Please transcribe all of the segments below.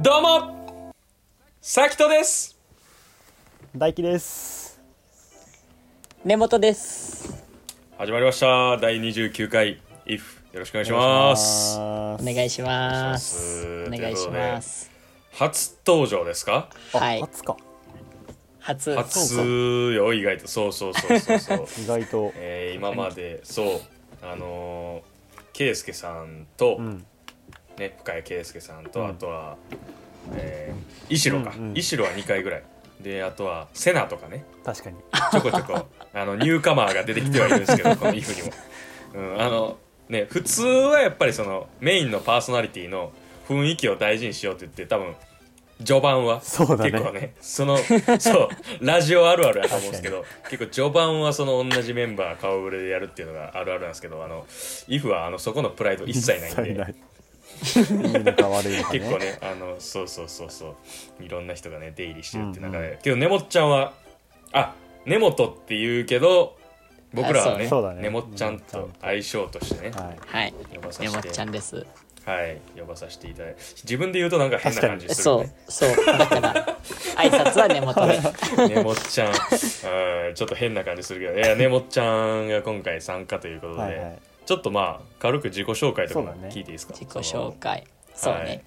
どうもさきとです。大輝です。根本です。始まりました。第29回 IF よろしくお願いします。お願いします。お願いします。お願いします。初登場ですか？はい。初か。初。初よ意外と。そうそうそうそうそう。意外と。えー今まで。そう。あのー、圭介さんと、うん。ね深谷圭介さんと、うん。あとはえー、石野か、うんうん。石野は2回ぐらい。であとはセナとかね。確かに。ちょこちょこ あのニューカマーが出てきてはいるんですけど この IF にも、うん、あのね普通はやっぱりそのメインのパーソナリティの雰囲気を大事にしようって言って多分序盤は。そうだね。結構ね。その そう。ラジオあるあるやと思うんですけど結構序盤はその同じメンバー顔ぶれでやるっていうのがあるあるなんですけどあの IF はあのそこのプライド一切ないんで。いいい。のか悪いのかね結構ねあのそうそうそうそう。いろんな人がね出入りしてるって中で、けど根本ちゃんはあ根本って言うけど僕らはね根本ちゃんと相性としてねはい。はい。呼ばさ根本ちゃんですはい呼ばさせていただいて自分で言うとなんか変な感じするそうよねそう。だから 挨拶は根本で根本ちゃん。うんちょっと変な感じするけど。いや根本ちゃんが今回参加ということで、はいはい。ちょっとまあ軽く自己紹介とか聞いていいですか？自己紹介。そうね。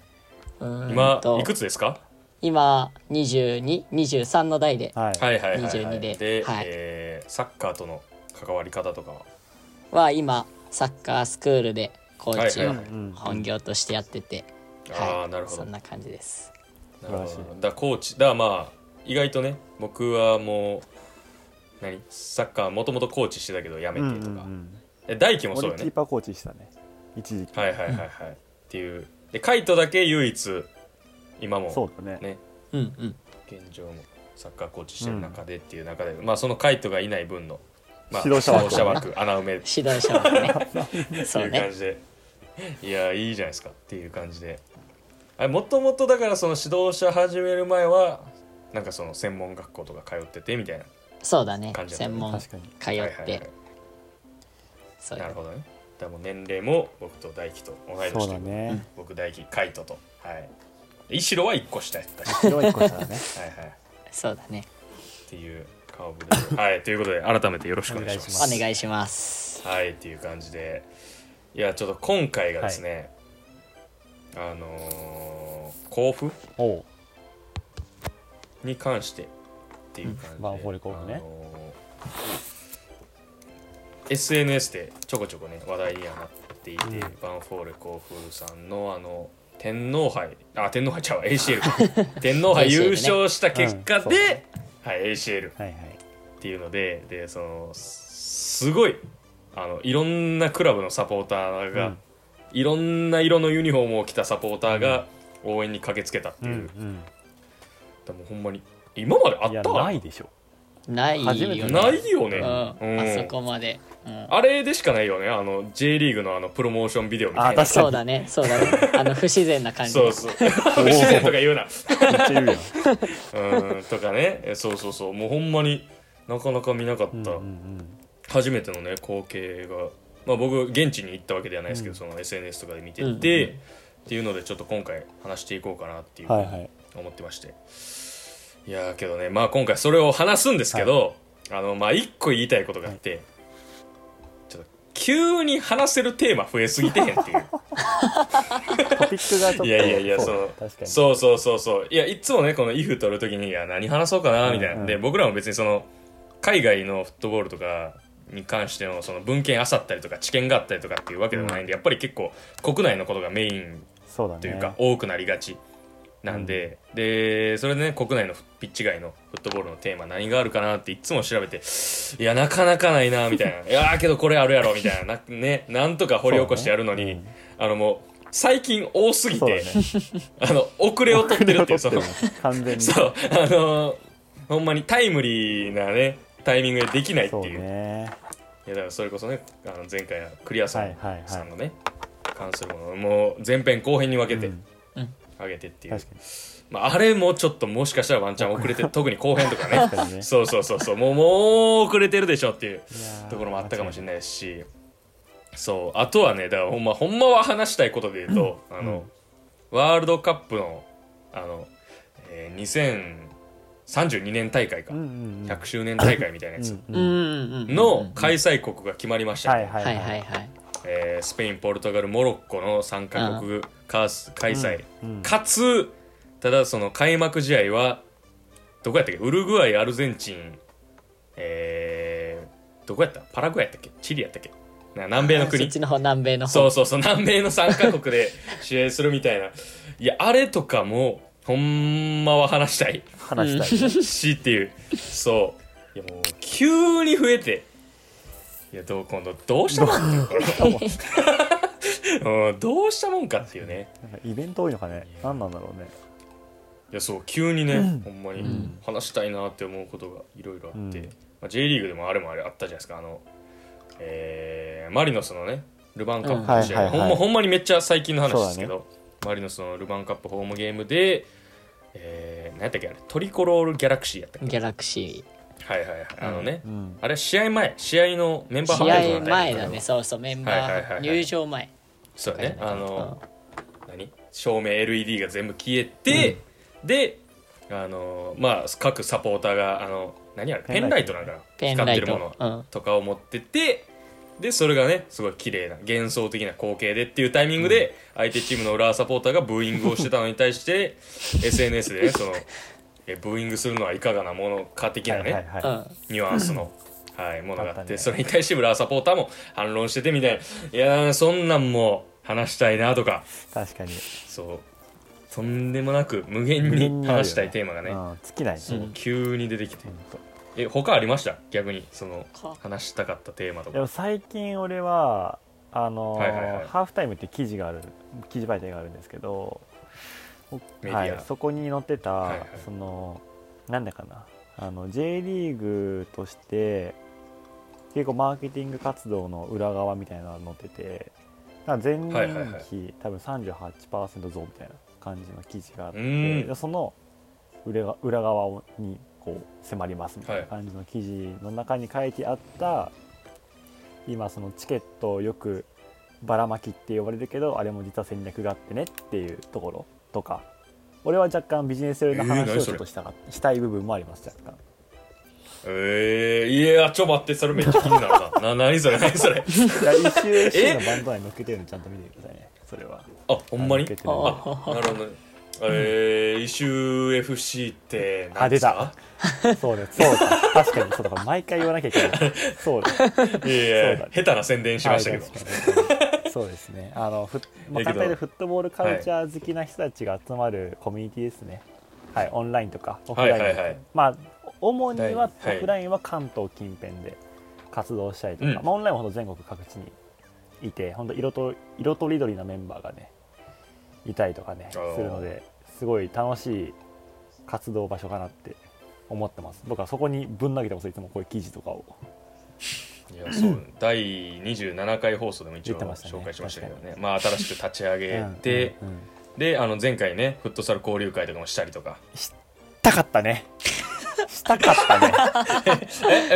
うーん今といくつですか？今2223の代で。はい。はいはいはい、はい、22で。で、はい。えーサッカーとの関わり方とかは？は今サッカースクールでコーチを本業としてやってて。ああなるほど。そんな感じです。なるほど。だからコーチだからまあ意外とね僕はもう何？サッカーもともとコーチしてたけどやめうんてとか、うんうんえ大輝もそうよね。俺キーパーコーチしたね一時期。はいはいはいはい、っていう。でカイトだけ唯一今もそうだね。ねうんうん。現状もサッカーコーチしてる中でっていう中で、まあそのカイトがいない分の、まあ、指導者枠穴埋め指導者はねいそうねう感じで、いやいいじゃないですかっていう感じで。もともとだからその指導者始める前はなんかその専門学校とか通っててみたいなそうだね。専門確かに。通はいはいはい。ってそうなるほどね。だからもう年齢も僕と大輝と同い年そうというだね。僕大輝カイトと。はい。で石野は1個下やった。しそれは一個したね。はいはい。そうだね。っていう顔ぶれで。はい。ということで改めてよろしくお願いします。お願いします。はい。っていう感じでいやちょっと今回がですね、あのー、甲府？おう。に関してっていう感じで、うん。バンフォーレ甲府ね。あのー SNS でちょこちょこね話題にはなっていて、うん。バンフォーレ甲府さんのあの天皇杯。あ天皇杯ちゃうわ ACL か 天皇杯 ACL ね。優勝した結果で、うんそうね。はい ACL はいはいっていうのででそのすごいあのいろんなクラブのサポーターが、うん。いろんな色のユニフォームを着たサポーターが応援に駆けつけたっていう、うんうん。でもほんまに今まであいやったないでしょ。ないよ初めてねないよね、うん、うん。あそこまで、うん、あれでしかないよね。あの J リーグのあのプロモーションビデオみたいな。そうだね。そうだね。あの不自然な感じ。そうそう。不自然とか言うな。うやん。うん。とかね。えそうそうそう。もうほんまになかなか見なかった、うんうん初めてのね光景が、まあ、僕現地に行ったわけではないですけど、うん。その SNS とかで見てて、うんうんっていうのでちょっと今回話していこうかなっていうう思ってまして。いやーけどねまあ今回それを話すんですけど、あのまあ一個言いたいことがあって、ちょっと急に話せるテーマ増えすぎてへんっていう。トピックがちょっといやいやいやそのそう。そうそうそういやいつもねこの「IF」撮る時にいや何話そうかなみたいな、うんうんで僕らも別にその海外のフットボールとかに関してのその文献あさったりとか知見があったりとかっていうわけでもないんで、やっぱり結構国内のことがメインそうだね。というか、多くなりがちなんで、でそれでね国内のピッチ外のフットボールのテーマ何があるかなっていつも調べていやなかなかないなみたいな。いやーけどこれあるやろみたいな。なねなんとか掘り起こしてやるのに、そうね。あのもう最近多すぎて、ね。あの遅れを取ってるっていうその完全に。そうあのほんまにタイムリーなねタイミングでできないっていう。ね。いやだからそれこそねあの前回はクリアさん,、はいはいはい。さんのね関するものをもう前編後編に分けてうん。上げてっていう、確かに。まあ、あれもちょっともしかしたらワンチャン遅れて特に後編とかね。そうそうそうそう。もうもう遅れてるでしょっていうところもあったかもしれないですし。そう。あとはねだからほんまほんまは話したいことで言うと、あの、ワールドカップのあの、えー、2032年大会か、うんうんうん。100周年大会みたいなやつ。うんうんうんうんうん。の開催国が決まりました、はいはいはいはい。はいえースペインポルトガルモロッコの3カ国カース開催、うんかつただその開幕試合はどこやったっけ？ウルグアイアルゼンチン。えー、どこやった？パラグアイやったっけ？チリやったっけ？な南米のそ国っちの方南米の方。そうそうそう。南米の3カ国で試合するみたいな。いやあれとかもほんまは話したい話したいね。しっていう。そう。いやもう急に増えて。いやどう今度どうしたもんかう。んどうしたもんかっていうね。なんかイベント多いのかね。何なんだろうね。いやそう急にね、ほんまにん。話したいなって思うことがいろいろあって、うん。まあ、J リーグでもあれもあれあったじゃないですか。あの、えーマリノスのねルヴァンカップの試合、うん。はいはいはい。ほんまほんまにめっちゃ最近の話ですけど、マリノスのルヴァンカップホームゲームで、えー、何やったっけあれ？トリコロールギャラクシーやったっけ？ギャラクシはいはい。はいあのね、うん。あれ試合前？試合のメンーバー試合発表の前だね。そうそう。メンバはいはいはいはい。ー入場前。そうやね。あうん。の、何？照明 LED が全部消えて、であのまあ各サポーターがあの何あれペンライトなんかな？ってるものとかを持っててでそれがねすごい綺麗な幻想的な光景でっていうタイミングで相手チームの浦和サポーターがブーイングをしてたのに対して SNS でねそのえブーイングするのはいかがなものか的なね、はいはいはい。うん。ニュアンスの、はい、ものがあってたね。それに対して浦和サポーターも反論しててみたいな。いやーそんなんも話したいなとか。確かに。そう。とんでもなく無限に話したいテーマがね、うん。尽きない。ねそう急に出てきてえ他ありました？逆にそのか話したかったテーマとか。最近俺はあのーはいはいはい。ハーフタイムって記事がある記事媒体があるんですけど、メディア。はい、そこに載ってた、はいはい。そのなんだかな。あの J リーグとして結構マーケティング活動の裏側みたいなのが載っててなんか前年比、はいはいはい。多分38%増みたいな感じの記事があっうてーん。でその裏が裏側にこう迫りますみたいな感じの記事の中に書いてあった、今そのチケットをよくばらまきって呼ばれるけどあれも実は戦略があってねっていうところとか。俺は若干ビジネス寄りの話をちょっとしたかしたい部分もあります若干。えー、いやちょ待ってそれめっちゃ気になるな。な何それ？何それ？いや一周 FC のバンド内に乗っけてるのちゃんと見てくださいね。それは。あほんまに？あなるほどねえー、イシュー FC って何ですか？そうねそうだ。確かにそうだから毎回言わなきゃいけない。そうだ。いや下手な宣伝しましたけど、そうですね。あのふ、まあ、簡単に言うとフットボールカルチャー好きな人たちが集まるコミュニティですね。はいオンラインとかオフライン。まあ主にははい。オフラインは関東近辺で活動したりとか、うん。まあ、オンラインはほんと全国各地にいて本当色と色とりどりなメンバーがねいたりとかねするのですごい楽しい活動場所かなって思ってます。僕はそこにぶん投げてますいつもこういう記事とかを。いやそう 第27回放送でも一応紹介しましたけどね。まあ新しく立ち上げて、うん。であの前回ねフットサル交流会とかもしたりとか。したかったねしたかったね。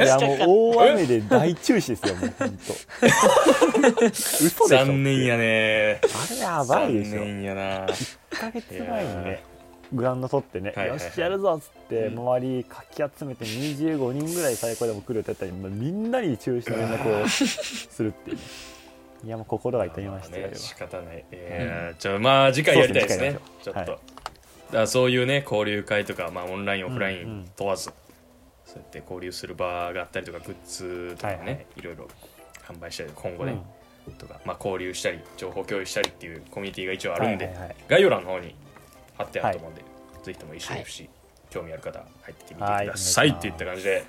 いやもう大雨で大中止ですよもう本当。嘘でしょ。残念やね。あれやばいでしょ。残念やな。1ヶ月前にねグラウンド取ってね、よしやるぞっつってうん。周りかき集めて25人ぐらい最高でも来るって言ったらみんなに中止の連絡をするっていうね。いやもう心が痛みましたよ、仕方ない、えーちょまあ次回やりたいですね。ちょっと、だからそういうね交流会とか、まあ、オンラインオフライうんうんン問わず、そうやって交流する場があったりとかグッズとかね、はいはい。いろいろ販売したり今後ね、うん。とか、まあ、交流したり情報共有したりっていうコミュニティが一応あるんで、はいはいはい。概要欄の方に貼ってあると思うんで、ぜひとも一緒に FC、興味ある方入ってみてください、はいっていった感じで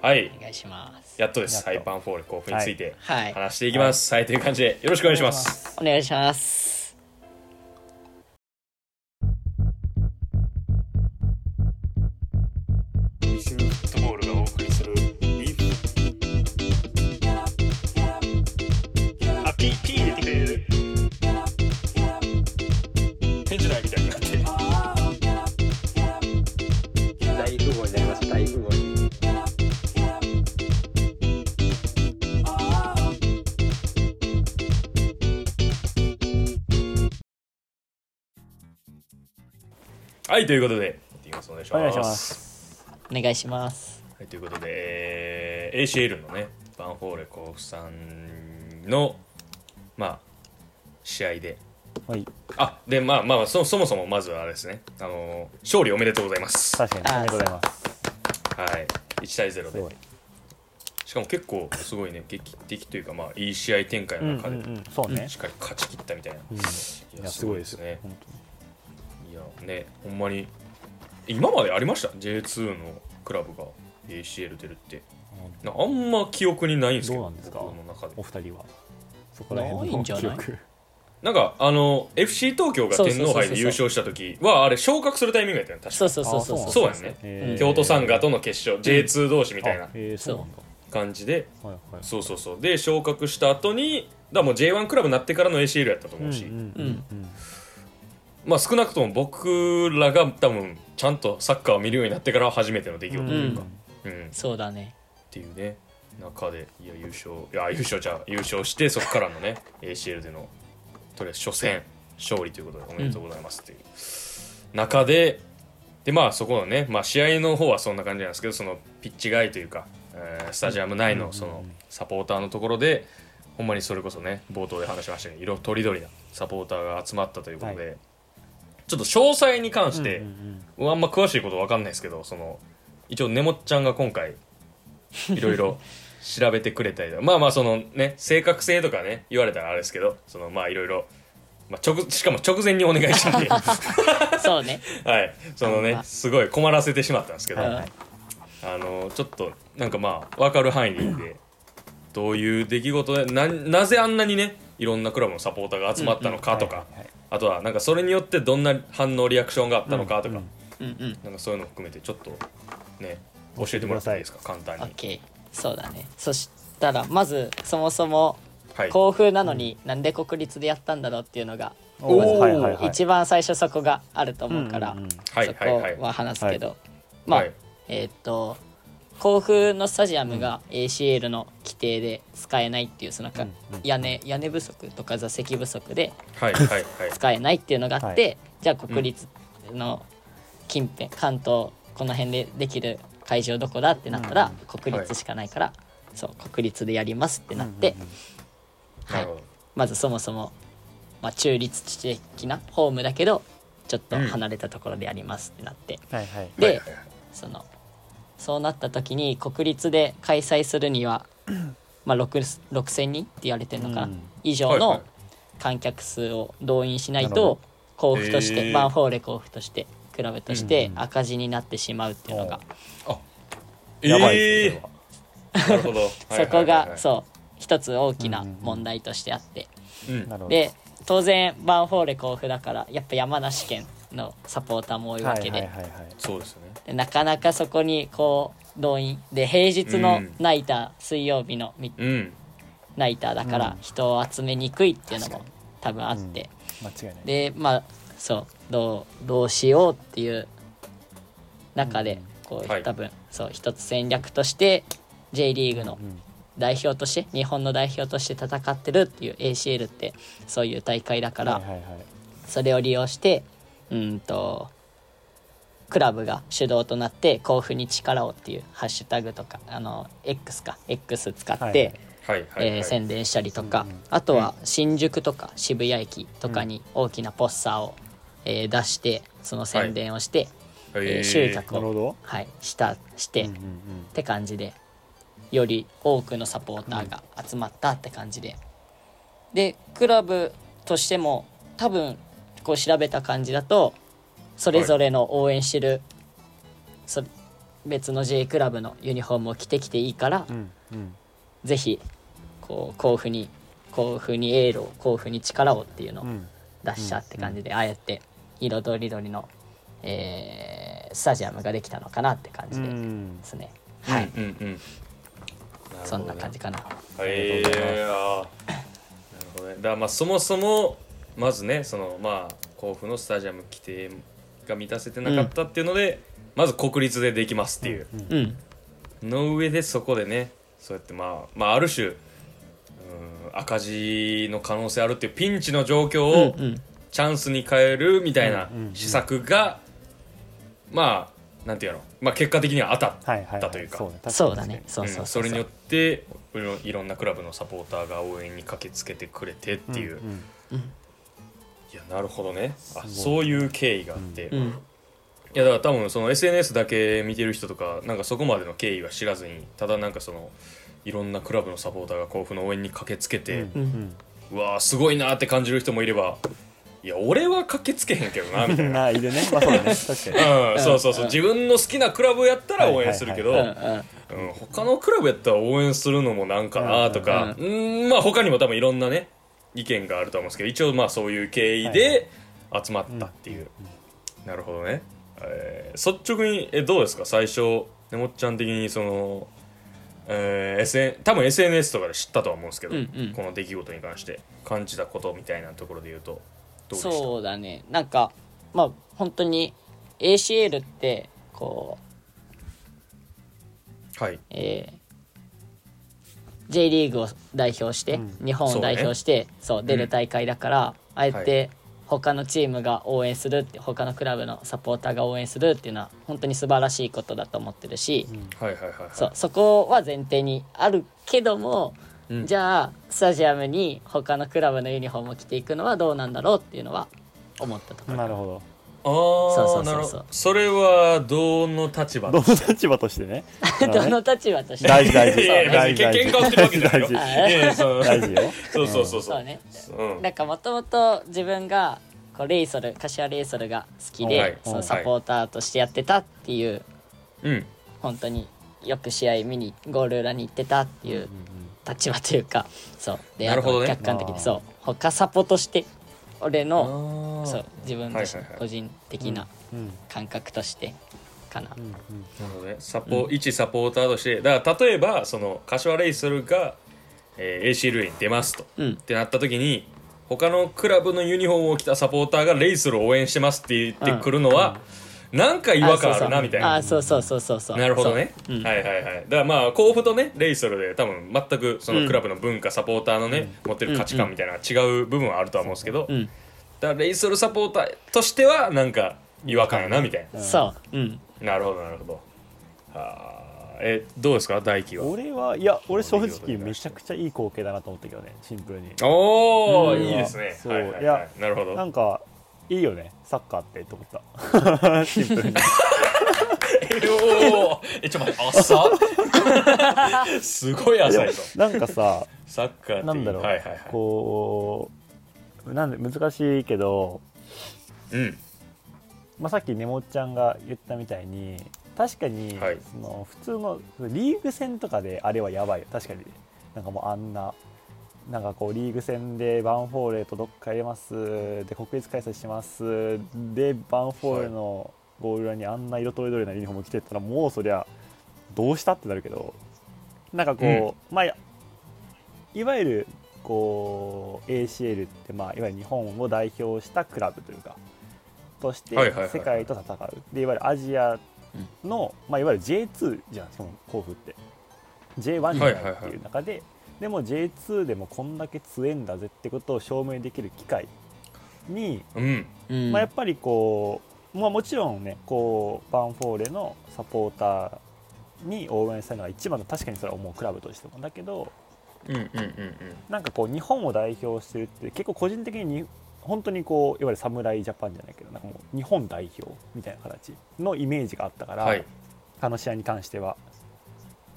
はい。お願いします。やっとです。はいヴァンフォーレ甲府についてはい。話していきます、はい。という感じでよろしくお願いします。お願いしますはいということで。お願いします。お願いします。お願いします。はい、ということで、えー ACL のねバンフォーレ甲府さんのまあ試合で。はい。あでまあまあそそもそもまずはあれですね。あの勝利おめでとうございます。は確かにありがとうございます。い1対0で。すごい。しかも結構すごいね劇的というかまあいい試合展開うんうんの中で、うん。そうね。しっかり勝ち切ったみたいな、うん。いいやすごいですね本いやねほんまに今までありました？J2 のクラブが ACL 出るって。あんま記憶にないんですけどどうなんですか？僕の中で。お二人は。そこら辺のないんじゃない？記憶。なんかあの FC 東京が天皇杯で優勝した時はあれ昇格するタイミングやったよね確か。そうそうそうそう。そうやんね。えー。京都サンガとの決勝 J2 同士みたいな感じで。そうそうそう。で昇格した後にだもう J1 クラブになってからの ACL やったと思うし、うんうんうんまあ少なくとも僕らが多分ちゃんとサッカーを見るようになってからは初めての出来事というか、うん。っそうだね。ていうね。中でいや優勝いや優勝じゃあ優勝してそこからのね ACL でのとりあえず初戦勝利ということでおめでとうございますっていう、中ででまあそこのね、まあ、試合の方はそんな感じなんですけどそのピッチ外というか、えースタジアム内のそのサポーターのところでほんまにそれこそね冒頭で話しましたけど色とりどりなサポーターが集まったということで、ちょっと詳細に関して、うんうんあんま詳しいこと分かんないですけどその一応ねもっちゃんが今回いろいろ調べてくれたりだ まあまあそのね正確性とかね言われたらあれですけどそのまあいろいろまあ直しかも直前にお願いしたんでそうね。はい。そのねまあすごい困らせてしまったんですけど、はいはい。あのちょっとなんかまあ分かる範囲でいいんでどういう出来事でななぜあんなにねいろんなクラブのサポーターが集まったのかとか、はいはいはいあとはなんかそれによってどんな反応リアクションがあったのかとか、うんうん。うんなんかそういうの含めてちょっとね教えてもらっていいですか？簡単に。オッケー。そうだね。そしたらまずそもそもはい。甲府なのになんで国立でやったんだろうっていうのがおおーーはいはいはい。一番最初そこがあると思うからそはいはいこは話すけど。まあはい。えーっと甲府のスタジアムが ACL の規定で使えないっていうその屋根屋根不足とか座席不足で使えないっていうのがあって、はい。じゃあ国立の近辺関東この辺でできる会場どこだってなったら、国立しかないから、そう国立でやりますってなって、はないまずそもそも、まあ、中立地的なホームだけどちょっと離れたところでやりますってなって、で、そのそうなった時に国立で開催するには、まあ、6 6,000人って言われてるのかな、うん。以上の観客数を動員しないと甲府としてへー。バンフォーレ甲府としてクラブとしてうんうん赤字になってしまうっていうのが、やばいえですそれは。ー なるほど。そこがうそう一つ大きなうんうんうん問題としてあって、うんで当然バンフォーレ甲府だからやっぱ山梨県のサポーターも多いわけで,、そうですよね。でなかなかそこにこう動員で平日のうんナイター、水曜日のみうん。ナイターだからうん。人を集めにくいっていうのも多分あって、間違いない。でまあそうどうどうしようっていう中でこう、はい。多分そう一つ戦略として J リーグのうん。代表として日本の代表として戦ってるっていう ACL ってそういう大会だから、それを利用してうんとクラブが主導となって甲府に力をっていうハッシュタグとかあの X か X 使って、はいはいはいはい。はいえー宣伝したりとか、うんうんあとは新宿とか渋谷駅とかに大きなポスターを、えー出してその宣伝をして、えー集客を、なるほど。はい、したして、っうんうんうん。て感じでより多くのサポーターが集まったって感じで、でクラブとしても多分こう調べた感じだとそれぞれの応援してる、そ別の J クラブのユニフォームを着てきていいから、うんうんぜひこう甲府に甲府にエールを甲府に力をっていうのをうん。出したって感じで、ああやって色とりどりの、えースタジアムができたのかなって感じででうん。すね、はい、うん。うん。うんそんな感じかな。へえあー。なるほどね。だまあそもそもまずねそのまあ甲府のスタジアム規定が満たせてなかったっていうので、まず国立でできますっていう、うん。の上でそこでねそうやってまあまあある種うん赤字の可能性あるっていうピンチの状況をチャンスに変えるみたいな施策がまあなんていうの、まあ、結果的には当たっはいはい、はい、というか。そうだね。それによっていろんなクラブのサポーターが応援に駆けつけてくれてっていう、んんいやなるほどね。あそういう経緯があって、いうん。やだから多分その SNS だけ見てる人とかなんかそこまでの経緯は知らずにただなんかそのいろんなクラブのサポーターが甲府の応援に駆けつけて、うん。うん。うわーすごいなーって感じる人もいればいや俺は駆けつけへんけどなみたいな。ないるね。まあそうだね。確かに。うん、そうそうそう。うん。自分の好きなクラブやったら応援するけど、うん。他のクラブやったら応援するのもなんかなとか、ううん、まあ他にも多分いろんなね意見があると思うんですけど一応まあそういう経緯で集まったっていう、なるほどね、えー率直にえどうですか？最初ねもっちゃん的にその、えー SN、多分 SNS とかで知ったとは思うんですけど、うんうん。この出来事に関して感じたことみたいなところで言うとどうでした？そうだね。なんかまあ本当に ACL ってこうはい。えー J リーグを代表して、うん。日本を代表してそう,、出る大会だから、あえはて他のチームが応援するって他のクラブのサポーターが応援するっていうのは本当に素晴らしいことだと思ってるし、はいはいはいはい。そうそこは前提にあるけども、うん。じゃあスタジアムに他のクラブのユニフォームを着ていくのはどうなんだろうっていうのは思ったところ。なるほどあそうそうそうそう。あなるほど。それはどの立場？どの立場としてね。どの立場として？大事大事。大事喧嘩売ってるわけじゃないよ。大事。よ。そうそうそうそう。そうね。うん。なんかもともと自分がこうレイソル柏レイソルが好きで、はい。そのサポーターとしてやってたっていう、うん。本当によく試合見にゴール裏に行ってたっていう立場というかそう。でなるほどね。客観的にそう。他サポとして俺のそそう自分自身はいはいはい。個人的なうん。感覚としてかな、うんうん。なるほどね。サポ、一サポーターとして。だから例えばその柏レイソルが、えー、ACL に出ますと。うん。ってなった時に他のクラブのユニフォームを着たサポーターがレイソルを応援してますって言ってくるのは、なんか違和感あるなみたいな。あそうそうそうそうそう。なるほどね、そう。うん。はいはいはい。だからまあ甲府とねレイソルで多分全くそのクラブの文化、サポーターのね、持ってる価値観みたいな違う部分はあるとは思うんですけど、うん。だからレイソルサポーターとしてはなんか違和感やなみたいうん。そう。うん。ななるほどなるほど。はあ。えどうですか？大輝は？俺はいや俺正直めちゃくちゃいい光景だなと思ったけどねシンプルに。おお、うん。いいですね。そう。はいはいはい。いやなるほど。なんかいいよね。サッカーってと思った。シンプルに。えおー。えちょっと待って朝すごい浅いぞ。なんかさサッカーなんだろう、はいはいはい。こうなんで難しいけど、うん。まあ、さっきねもっちゃんが言ったみたいに確かに、はい。その普通のリーグ戦とかであれはやばいよ。確かに。なんかもうあんななんかこうリーグ戦でバンフォーレとどっか入れます。で国立開催します。でバンフォーレのゴール裏にあんな色とりどりなユニフォーム着てたらもうそりゃどうしたってなるけど。なんかこう、まあいいわゆるこう ACL ってまあいわゆる日本を代表したクラブというかとしてはいはいはい世界と戦う。でいわゆるアジアの、まあ、いわゆる J2 じゃんしかも甲府って。J1 じゃない。っていう中で、でも J2 でもこんだけ強えんだぜってことを証明できる機会に、うん。うんまあ、やっぱりこう、まあ、もちろんねこうバンフォーレのサポーターに応援したいのが一番の確かにそれは思うクラブとしても。だけどうんうんうんうん。なんかこう日本を代表してるって結構個人的にに本当にこういわゆる侍ジャパンじゃないけどなんかもう日本代表みたいな形のイメージがあったから、はい。あの試合に関しては。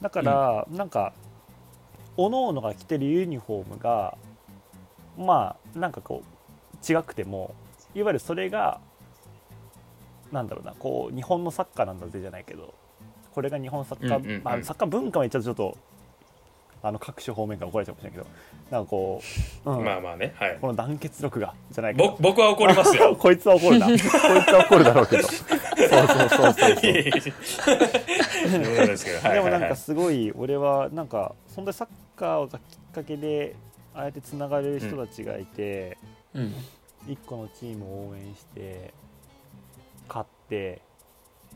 だから、なんか各々が着てるユニフォームがまあなんかこう違くてもいわゆるそれがなんだろうなこう日本のサッカーなんだぜじゃないけどこれが日本サッカー、うんうんうん。まあ、サッカー文化は言っちゃうとちょっとあの各種方面から怒られちゃうかもしれないけどなんかこう、うん。まあまあねはい。この団結力がじゃないけど。ぼ僕は怒りますよ。こいつは怒るな。こいつは怒るだろうけど。そうそうそうそうそう。でもなんかすごい俺はなんかそんなサッカーがきっかけでああやってつながれる人たちがいて、うん。一個のチームを応援して勝って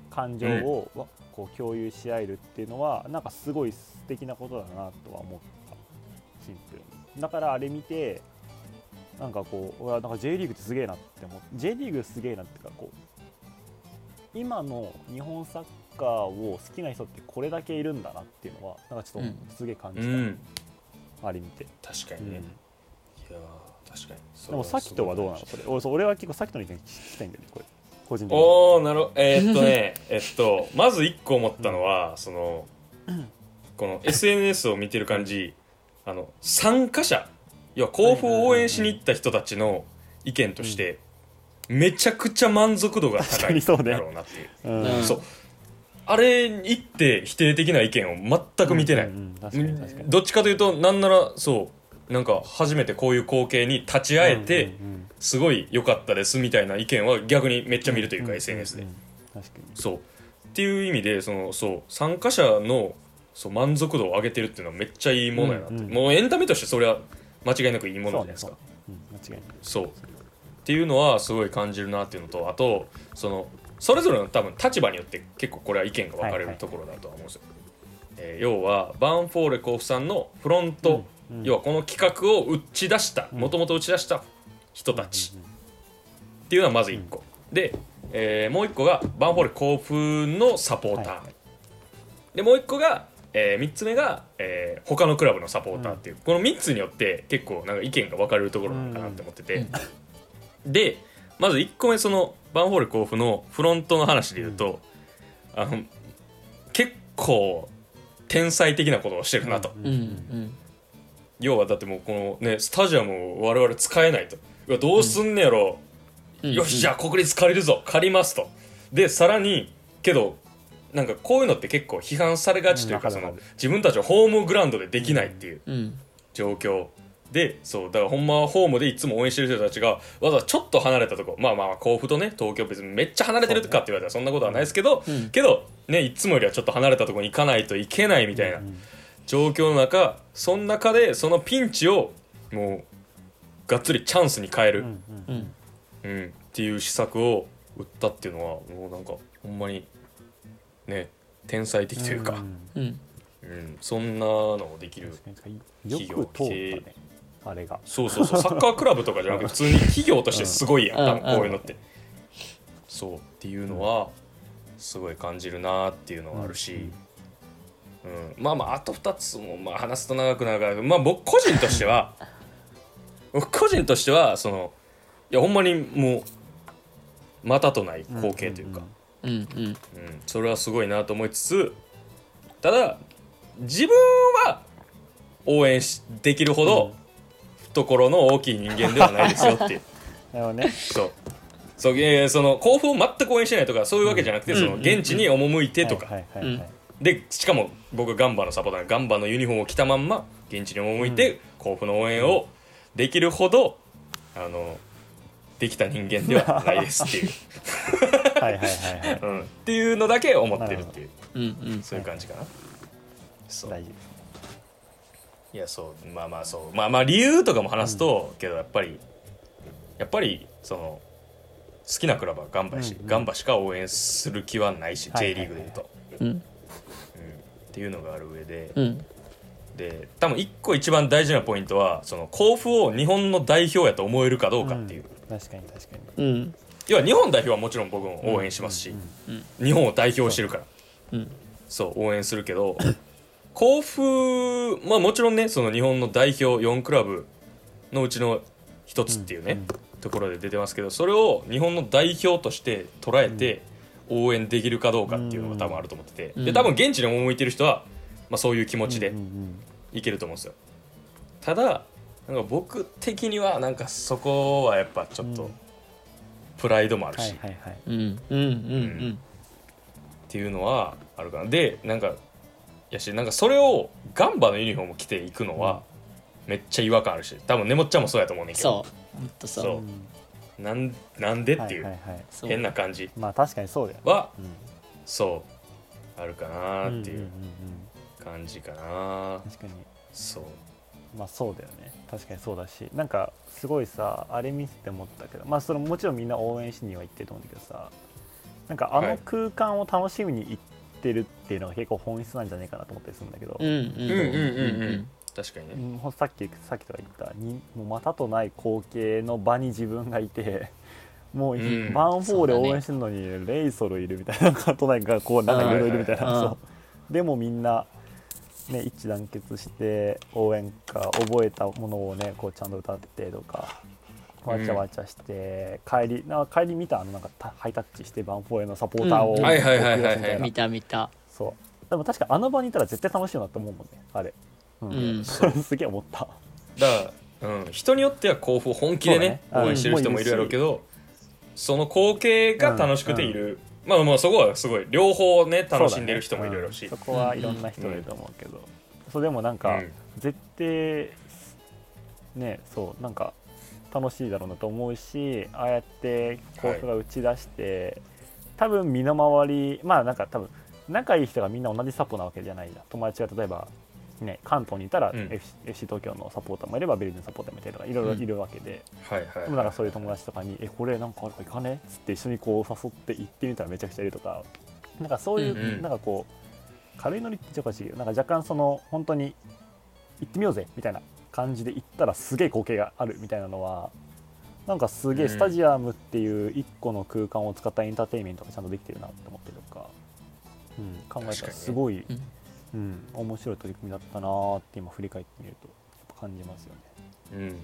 感情を、わこう共有し合えるっていうのはなんかすごい素敵なことだなとは思った。シンプルに。だからあれ見てなんかこう俺はなんか J リーグってすげえなって思う。J リーグすげえなっていうかこう今の日本サッカーを好きな人ってこれだけいるんだなっていうのはなんかちょっうんとすげえ感じた、うん。あれ見て、確かにね、うん。いやー確かに。でもさっきとはどうなの？それ。俺俺は結構さっきとの意見聞きたいんだよねこれ。個人的に。おおなるほど。えーっとね えっとまず一個思ったのはそのこの SNS を見てる感じあの参加者。要は甲府を応援しに行った人たちの意見としてめちゃくちゃ満足度が確高いだろうなっていう。うん。うんそう。あれに行って否定的な意見を全く見てない、どっちかというとなんならそうなんか初めてこういう光景に立ち会えて、うんうんすごい良かったですみたいな意見は逆にめっちゃ見るというか、ん SNS で、ん確かに。そう。っていう意味でそのそう。参加者のそう満足度を上げてるっていうのはめっちゃいいものやなって、うんうん。もうエンタメとしてそれは間違いなくいいものじゃないですか。そうね。うん。間違いない。そうっていうのはすごい感じるなっていうのとあとそのそれぞれの多分立場によって結構これは意見が分かれるはいはいところだとは思うんですよ、えー要はバーンフォーレ甲府さんのフロント、うんうん。要はこの企画を打ち出したうん。もともと打ち出した人たちっていうのはまず1個、で、えーもう1個がバーンフォーレ甲府のサポーター、はい。はいでもう1個が、え3つ目が、えー他のクラブのサポーターっていう、この3つによって結構なんか意見が分かれるところなのかなって思ってて、でまず1個目そのバンホール甲府のフロントの話で言うと、あの結構天才的なことをしてるなと、うんうん要はだってもうこのねスタジアムを我々使えないと。どうすんねやろ、うん。よしじゃあ国立借りるぞ。借りますと。でさらにけどなんかこういうのって結構批判されがちというか,、その自分たちはホームグラウンドでできないっていううん。状況でそうだからほんまはホームでいつも応援してる人たちがわざわざちょっと離れたとこまあまあまあ甲府とね東京別にめっちゃ離れてるかって言われたらそんなことはないですけど、うんけどねいつもよりはちょっと離れたところに行かないといけないみたいなうん状況の中その中でそのピンチをもうがっつりチャンスに変える、うんうんっていう施策を打ったっていうのはもうなんかほんまにね天才的というか、うんうんうんそんなのもできる確かによく通ったねあれが。そうそうそう。サッカークラブとかじゃなくて普通に企業としてすごいやん、うん。こういうのって、そうっていうのはすごい感じるなっていうのはあるし、うん。まあまああと2つもまあ話すと長くなるからまあ僕個人としては僕個人としてはそのいやほんまにもうまたとない光景というか、うんうん。うん、それはすごいなと思いつつただ自分は応援しできるほど懐の大きい人間ではないですよっていう。なるほどね。そう。そういやいやその甲府を全く応援してないとかそういうわけじゃなくて、うんその現地に赴いてとか、でしかも僕ガンバのサポーターガンバのユニフォームを着たまんま現地に赴いて、甲府の応援をできるほどあのできた人間ではないですっていう、はいはいはいはい。うん、っていうのだけ思ってるっていう。うんうんそういう感じかな、そう。大事ですいやそうまあまあそう。まあまあ理由とかも話すと、けどやっぱりやっぱりその好きなクラブはガンバやし、うんうん。ガンバしか応援する気はないし、はい J リーグでいうと、うん。うん、っていうのがある上で、うん。で多分一個一番大事なポイントはその甲府を日本の代表やと思えるかどうかっていう、うん。確かに確かに。うん。要は日本代表はもちろん僕も応援しますし、うん。日本を代表してるから。うん。そう応援するけど 甲府まあもちろんねその日本の代表4クラブのうちの一つっていうね、うん。ところで出てますけどそれを日本の代表として捉えて応援できるかどうかっていうのが多分あると思ってて、うん。で多分現地に赴いてる人は、まあ、そういう気持ちでうんうんいけると思うんですよ。ただなんか僕的にはなんかそこはやっぱちょっとうん。プライドもあるし、はいはいはい。うんうん。うん。っていうのはあるかな。でなんかやしなんかそれをガンバのユニフォーム着ていくのはめっちゃ違和感あるし多分ねもっちゃんもそうやと思うねんけど。そう。ほんとそう。そう。なんなんでっていう、はいはいはい。そう。変な感じ。まあ確かにそうだよはうん。そう。あるかなっていんんうん感じかな、確かに。そう。まあそうだよね。確かにそうだし。なんかすごいさあれ見せて思ったけどまあそれもちろんみんな応援しには行ってると思うんだけどさなんかあのはい。空間を楽しみに行ってるっていうのが結構本質なんじゃないかなと思ったりするんだけど、うんうんうんうんうん。うん確かにね。うんさっきさっきとか言ったにもうまたとない光景の場に自分がいて もう、うんバンフォーレ応援してるのに、レイソルいるみたいななんか都内がこうなんかいろいろいるみたいな、うんそう。でもみんな、ね、一致団結して応援歌覚えたものをねこうちゃんと歌ってとかわちゃわちゃして、帰りな帰り見たあのなんかタハイタッチしてバンフォーレのサポーターをはいはいはいはいはい。見た見た。そう。でも確かあの場にいたら絶対楽しいなって思うもんねあれ、うん。うん。すげえ思った。だから、うん、人によっては甲府を本気でねね。応援してる人もいるやろうけど、その光景が楽しくている、まあまあそこはすごい。両方ね楽しんでる人もいるやろうし。そ,、そこはいろんな人いると思うけど、そうでもなんか、うん絶対ねそうなんか楽しいだろうなと思うしああやって甲府が打ち出して、多分身の回りまあなんか多分仲いい人がみんな同じサポなわけじゃないじゃん友達が例えばね関東にいたらうん。FC,、FC 東京のサポーターもいればベルギーのサポーターもいたりとかいろいろいるわけで、はいはいでもなんかそういう友達とかに「えこれなんかあるか行かね?」っつって一緒にこう誘って行ってみたらめちゃくちゃいるとか。なんかそういう、うんうん。なんかこう軽いノリって言っちゃおかしいけどなんか若干その本当に行ってみようぜみたいな感じで行ったらすげえ光景があるみたいなのはなんかすげえうん。スタジアムっていう一個の空間を使ったエンターテインメントがちゃんとできてるなって思ってるとか、うん、考えたらすごい、うん。うん、面白い取り組みだったなーって今振り返ってみるとやっぱ感じますよね。うん。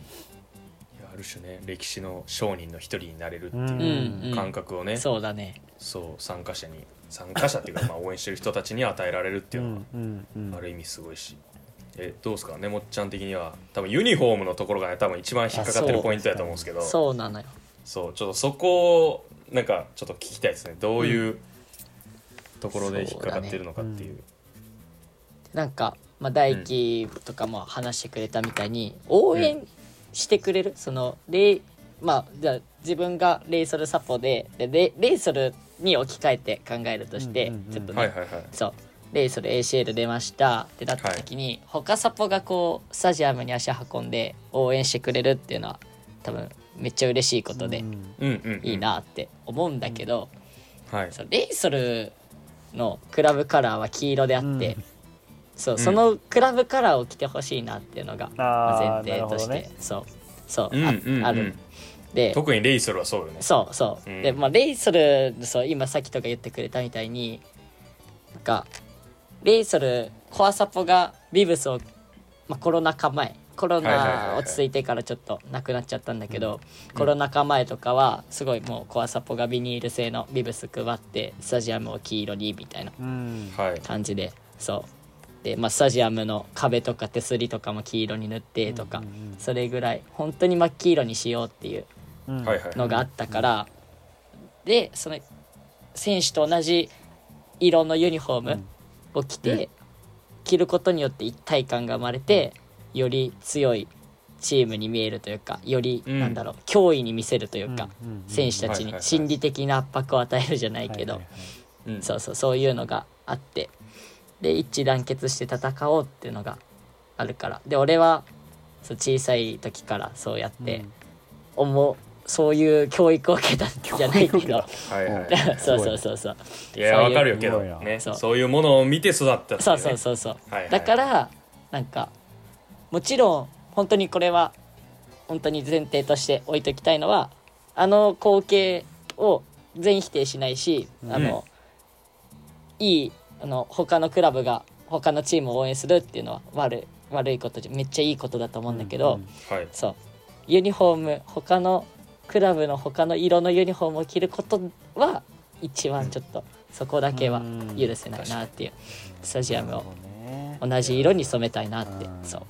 ある種ね歴史の商人の一人になれるってうん。いううん。感覚をね、そうだね。そう参加者に参加者っていうかまあ応援してる人たちに与えられるっていうのはうんうんうん。ある意味すごいし、えどうですか？ねもっちゃん的には。多分ユニフォームのところがね多分一番引っかかってるポイントやと思うんですけど。そうそうなのよ。ちょっとそこをなんかちょっと聞きたいですね。どういうところで引っかかってるのかっていう。なんか、まあ、大輝とかも話してくれたみたいに応援してくれる、そのレイまあじゃあ自分がレイソルサポででレレイソルに置き換えて考えるとして、うんうんうん。ちょっとね、はいはいはい。そうレイソル ACL 出ました。ってなった時に、他サポがこうスタジアムに足運んで応援してくれるっていうのは多分めっちゃ嬉しいことでいいなって思うんだけど、はい。そうレイソルのクラブカラーは黄色であって、うん。そううん。そのクラブカラーを着てほしいなっていうのが、前提として、そうそう、うんあうんうん。ある。で特にレイソルはそうよね。そうそう、うん。でまあレイソルそう今さっきとか言ってくれたみたいになんかレイソルコアサポがビブスを、まあ、コロナ禍前コロナ落ち着いてからちょっとなくなっちゃったんだけど、コロナ禍前とかはすごいもうコアサポがビニール製のビブス配ってスタジアムを黄色にみたいな感じでそう。で、まあ、スタジアムの壁とか手すりとかも黄色に塗ってとか、それぐらい本当に真っ黄色にしようっていうのがあったから、でその選手と同じ色のユニフォームを着て、うん。着ることによって一体感が生まれてより強いチームに見えるというかより、うんなんだろう脅威に見せるというか、選手たちに心理的な圧迫を与えるじゃないけど、そうそうそういうのがあって。で一致団結して戦おうっていうのがあるから。で俺はそう小さい時からそうやって思う、そういう教育を受けたんじゃないけど。はいはい。そうそうそうそう。いやそういうわかるよけど。ねそう。そういうものを見て育ったっていそうね。そうそうそう、はいはい。だからなんかもちろん本当にこれは本当に前提として置いときたいのはあの光景を全否定しないし、あのいいあの他のクラブが他のチームを応援するっていうのは悪い悪いことじゃめっちゃいいことだと思うんだけど、うん。はい。そう。ユニフォーム他のクラブの他の色のユニフォームを着ることは一番ちょっとそこだけは許せないなっていうスタジアムを同じ色に染めたいなって。うん。そう。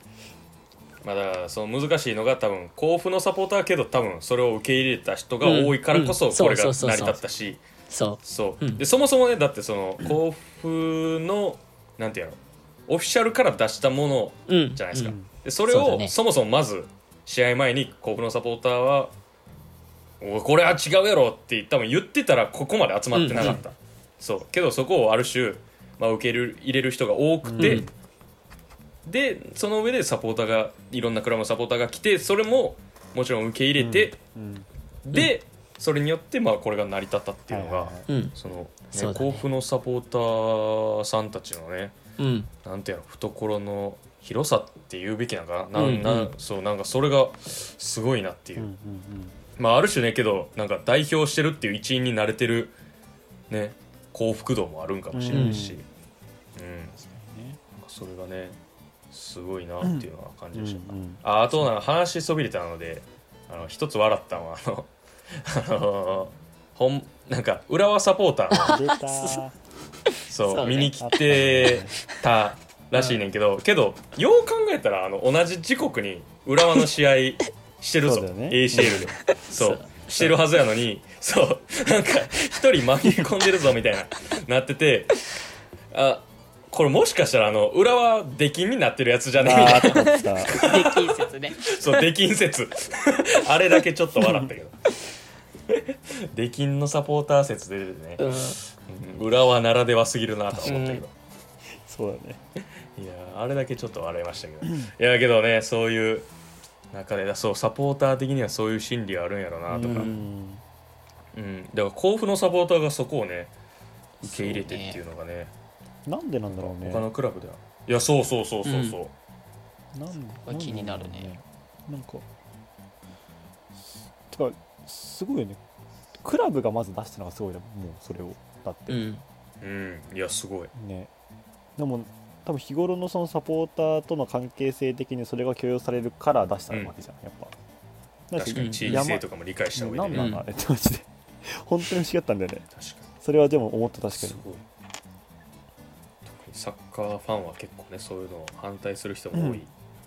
まあだその難しいのが多分甲府のサポーターやけど多分それを受け入れた人が多いからこそうん。これが成り立ったし。そそう、うん。でそもそもねだってその甲府のなんていうのオフィシャルから出したものじゃないですか、うん。でそれをそもそもまず試合前に甲府のサポーターは「これは違うやろ」って多分言ってたらここまで集まってなかった、そう。けどそこをある種、まあ、受け入れる入れる人が多くて、うん。でその上でサポーターがいろんなクラブのサポーターが来てそれももちろん受け入れて、うん。でそれによってまあこれが成り立ったっていうのが、その、ね甲府のサポーターさんたちのねうんなんていうの懐の広さって言うべきなんかな,、うんうんなそうなんかそれがすごいなっていうう、んうんまあある種ねけどなんか代表してるっていう一員になれてるね幸福度もあるんかもしれないし、うん。ね。それがねすごいなっていうのは感じました、うんうんああとなんか話しそびれたのであの一つ笑ったのはあのあのほんなんか浦和サポーターそうね。見に来てたらしいねんけど、けどよう考えたらあの同じ時刻に浦和の試合してるぞ。ね。ACL で。そう。してるはずやのにそう。なんか一人紛れ込んでるぞみたいななっててあこれもしかしたらあの浦和出禁になってるやつじゃね？みたいな。あーあった。で近接ね。そう出禁説。あれだけちょっと笑ったけど。出禁のサポーター説出ててね。うん。うん。浦和ならではすぎるなとは思ったけど、そうだね。いやーあれだけちょっと笑いましたけど。いやけどねそういう中でそうサポーター的にはそういう心理があるんやろなとか、ううん。んだから甲府のサポーターがそこをね受け入れてっていうのがね。なんでなんだろうね。他のクラブでは。いやそうそうそうそうそう、なんこれ気になるね。なんかてかすごいよね。クラブがまず出したのがすごいね。もうそれを。だって、うん。うん。いやすごい。ね。でも多分日頃のそのサポーターとの関係性的にそれが許容されるから出したわけじゃん、やっぱ。確かに地域性とかも理解した上でね。なんなのあれってマジで。本当に不思議だったんだよね。確かに。それはでも思った確かに。サッカーファンは結構ねそういうのを反対する人も多い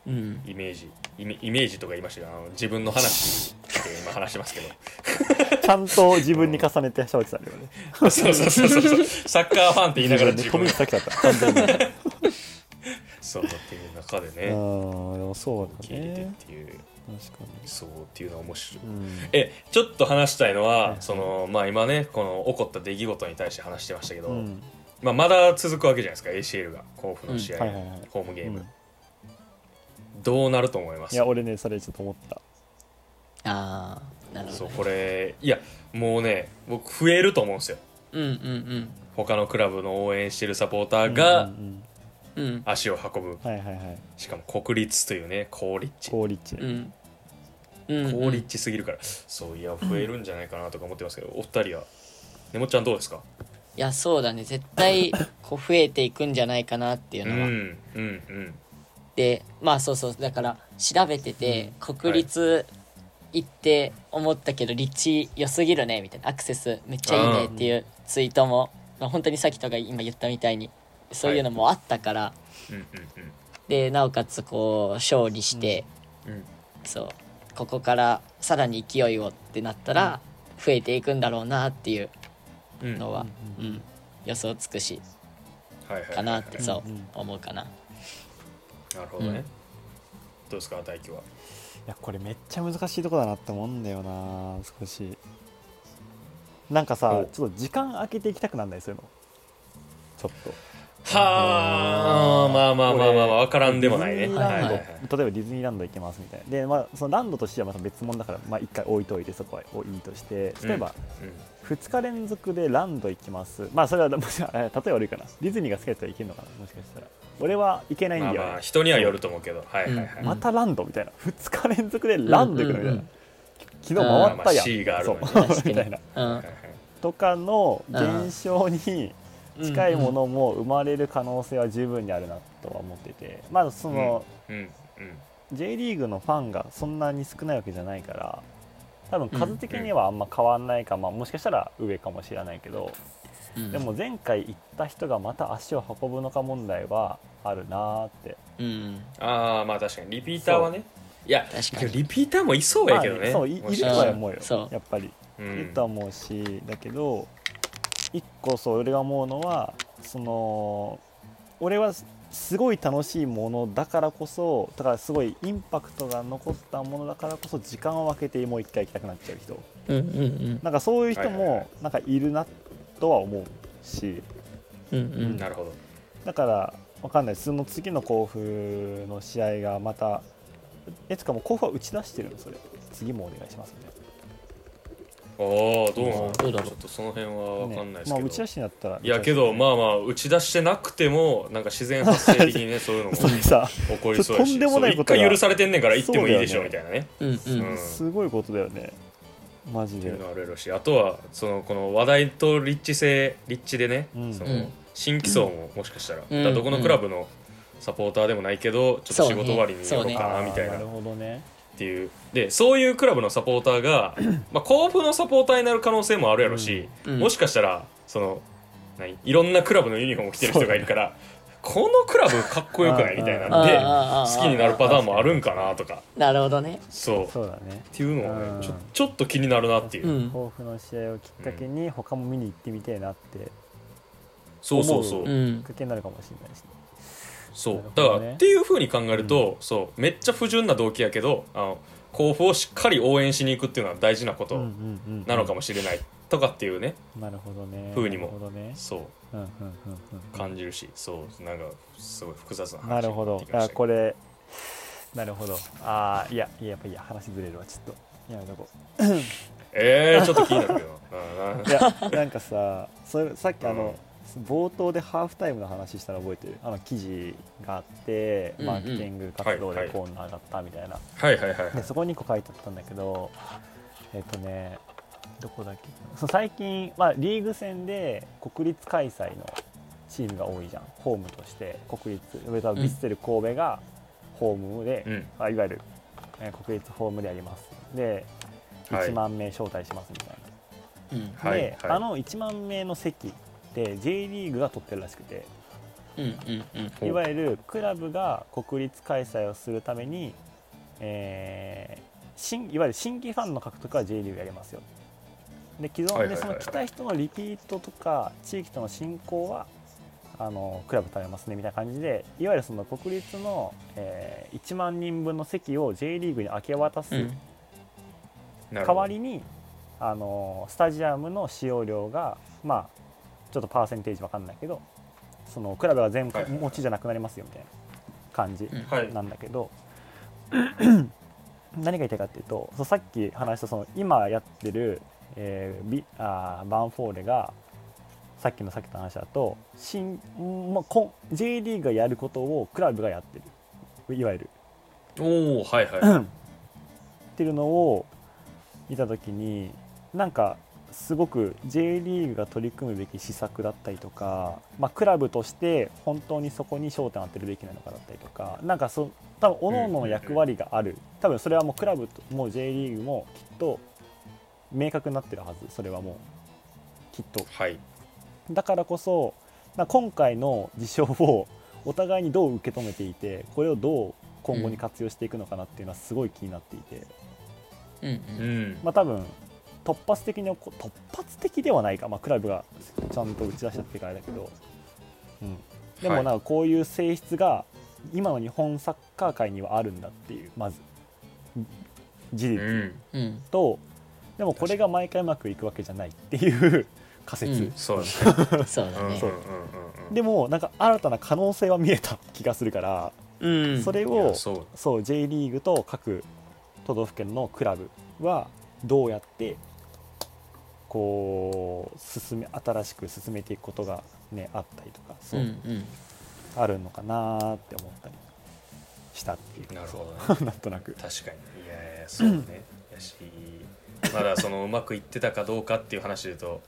うん。イメージ、イメージとか言いましたけどあの自分の話で今話してますけど。ちゃんと自分に重ねて喋ってたんだよね。そうそうそうそう。そうサッカーファンって言いながら自飛び分先だった。完全にそうっていう中でうねんでもそうだね。ていう。確かに。そうっていうのは面白い。うん。えちょっと話したいのは、はい。そのまあ今ねこの起こった出来事に対して話してましたけど、うん。まあ、まだ続くわけじゃないですか ACL が。甲府の試合、はいはいはい。ホームゲーム、うん。どうなると思います？いや俺ねそれちょっと思った。ああなるほどね。そうこれいやもうね僕増えると思うんですよ。うんうん。他のクラブの応援してるサポーターがうんうんうんうん。足を運ぶ。うんはいはいはい。しかも国立というね高立地。高立地。ねうんうん。高立地すぎるから、そういや増えるんじゃないかなとか思ってますけどお二人はねもっちゃんどうですか？いやそうだね。絶対こう増えていくんじゃないかなっていううんのは、うんうんでまあそうそう。だから調べてて、国立行って思ったけど立地良すぎるねみたいな。アクセスめっちゃいいねっていうツイートも、まあ、本当にさっきとか今言ったみたいにそういうのもあったから、うんうんでなおかつこう勝利して、うん。うん。そう。ここからさらに勢いをってなったら増えていくんだろうなっていううんのは、ううん予想つくしはいはいはいはい。かなってそう思うかな。なるほどね、うん。どうですか大輝は？いやこれめっちゃ難しいとこだなって思うんだよな少し。なんかさお。ちょっと時間空けていきたくなんないそういうの。ちょっとはあ。まあまあまあまあまあ分からんでもないね。はいはいはい。例えばディズニーランド行けますみたいな。で、まあ、そのランドとしてはまた別物だから、まあ、一回置いといてそこはいいとして。例えば、2日連続でランド行きます。まあそれは もしえ例えば悪いかな。ディズニーが好きな人は行けるのかなもしかしたら。俺は行けないんだよ、ね。まあまあ人にはよると思うけど。はいはいはい、うん。またランドみたいな。2日連続でランド行くのみたいな、うんうんうん。昨日回ったやん、があるみたいな。とかの現象に近いものも生まれる可能性は十分にあるなとは思っててまあその、うんうん J リーグのファンがそんなに少ないわけじゃないから多分数的にはあんま変わんないか、まあ、もしかしたら上かもしれないけど、うん。でも前回行った人がまた足を運ぶのか問題はあるなーって。うん。ああまあ確かに。リピーターはね。いや確かに。リピーターもいそうやけどね、まあそういいるとは思うよ。そう。やっぱり。うん。いるとは思うしだけど一個そう俺が思うのはその俺はすごい楽しいものだからこそだからすごいインパクトが残ったものだからこそ時間を空けてもう一回行きたくなっちゃう人。うんうんなんかそういう人もなんかいるなとは思うし。うんうん。うんなるほど。だからわかんない。その次の甲府の試合がまたえつかもう甲府は打ち出してるの？それ。次もお願いしますみたいおおどうなの？どうだろう？ちょっとその辺は分かんないですけど、まあ打ち出しになったらいやけどまあまあ打ち出してなくてもなんか自然発生的にねそういうのも起こりそうやしとんでもないこと一回許されてんねんから行ってもいいでしょそうだみたいなね。うんうん。うん。すごいことだよね。っていマジでうのあるやろしあとはそのこの話題と立地性立地でね、うん。そのうん。新規層ももしかしたら,、うん。らどこのクラブのサポーターでもないけどちょっと仕事終わりに寄ろうかなみたいな。あーなるほどねっていう。でそういうクラブのサポーターが、まあ、甲府のサポーターになる可能性もあるやろし、うん。もしかしたらその何？いろんなクラブのユニフォームを着てる人がいるから、このクラブかっこよくない？みたいな。んで好きになるパターンもあるんかなとか。なるほどね。そう。っそうだね。ていうのはうん。ねちょちょっと気になるなっていう、うん。甲府の試合をきっかけに他も見に行ってみたいなってそうそうそう、うん。きっかけになるかもしれないしねそう。だから、ねっていうふうに考えると、そう。めっちゃ不純な動機やけどあの甲府をしっかり応援しに行くっていうのは大事なことなのかもしれない。とかっていうね、なるほどね。風にもそう。うんうんうんうん。感じるし。そう。なんかすごい複雑な話なるほど。あこれなるほど。ああいやいややっぱいいや話ずれるわ。ちょっと。やめとこえー、ちょっと気になるけどうんういやなんかさそれさっきあの、冒頭でハーフタイムの話したら覚えてる？あの記事があってマーケティング活動はいはいでコーンが上がったみたいな、はいはいはいはい。でそこに1個書いてあったんだけどえっ、とねどこだっけ？そう最近、まあ、リーグ戦で国立開催のチームが多いじゃん。ホームとして。国立上田ヴィッセル神戸がホームで、うん。あいわゆる、えー国立ホームでやります。ではい。1万名招待しますみたいな、うん。はいで、はい。あの1万名の席 J リーグが取ってるらしくて。うんうんうん。ほういわゆるクラブが国立開催をするために、えー新いわゆる新規ファンの獲得は J リーグやりますよ。で既存でその来た人のリピートとか地域との進行はあのクラブ食べますねみたいな感じでいわゆるその国立の、えー1万人分の席を J リーグに明け渡す代ど。わりにあのスタジアムの使用量がまあちょっとパーセンテージわかんないけどそのクラブが全部はい。持ちじゃなくなりますよみたいな感じなんだけど、何が言いたいかっていうとそうさっき話したその今やってる、えービあーバンフォーレがさっきのさっきの話だと新、まあ、こん J リーグがやることをクラブがやってる。いわゆる。おおはいはい。っていうのを見た時になんかすごく J リーグが取り組むべき施策だったりとか、まあ、クラブとして本当にそこに焦点を当てるべきなのかだったりとかなんかそ多分各々の役割がある。多分それはもうクラブも J リーグもきっと明確になってるはず。それはもうきっと。はい。だからこそまあ今回の事象をお互いにどう受け止めていてこれをどう今後に活用していくのかなっていうのはすごい気になっていて。うんううんん。まあ多分突発的にこ突発的ではないか、まあ、クラブがちゃんと打ち出したってからだけど、うん、でもはい。なんかこういう性質が今の日本サッカー界にはあるんだっていうまず。事実。うん。うん。と、でもこれが毎回うまくいくわけじゃないっていう 仮説、うんそうだね。そうでもなんか新たな可能性は見えた気がするから、うん。それいをやそう。そう J リーグと各都道府県のクラブはどうやってこう進め新しく進めていくことが、ね、あったりとかそうう、んうん。あるのかなーって思ったりしたっていう。なるほどね。なんとなく。確かに。いやいやそうね。やしまだそのうまくいってたかどうかっていう話で言うと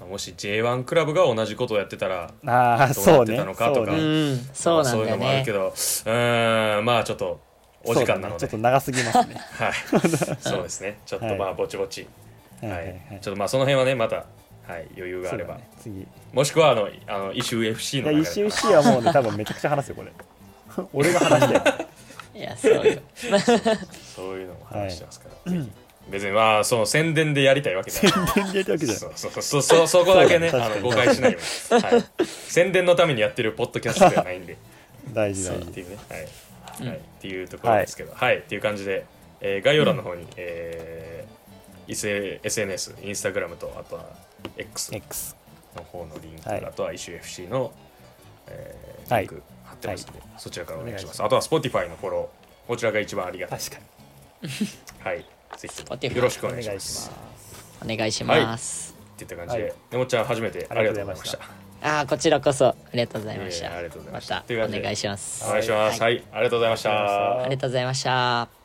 まあもし J1 クラブが同じことをやってたらああどうそうねなってたのかとか。そうね。うんそうなんまあそういうのもあるけどうーんまあちょっとお時間なので、ね。ちょっと長すぎますね。はい。そうですね。ちょっとまあぼちぼち、はいははい。いはい。ちょっとまあその辺はねまた、はい、余裕があれば、そうだね。次。いもしくはあのあのイシュー FC のや流れ石井 C はもうね 多分めちゃくちゃ話すよこれ。俺が話して。いやそうよ。そういうのも話してますから、ぜひ。別にまあその宣伝でやりたいわけじゃない。宣伝でやったわけじゃない。そうそうそうそうそこだけねそうだね。確かにあの誤解しないように、はい、宣伝のためにやってるポッドキャストではないんで。大事大事。っていうね、はい。うん。はい、っていうところですけど、はい、っていう感じで、えー概要欄の方に、え SNS、インスタグラムと、あとは X X の方のリンク、はい。あとは ISUFC の、えーはい。リンク貼ってますので、そちらからお願いします。おあとは Spotify のフォロー、こちらが一番ありがたい。確かに。はい、ぜひよろしくおお願いしま。願いします。すお願いします、っていった感じで、はい。ねもっちゃん初めてありがとうございました。ああこちらこそありがとうございました。いえいえありがとうございまました。たお願いします。お願いします。はい。ありがとうございました。ありがとうございました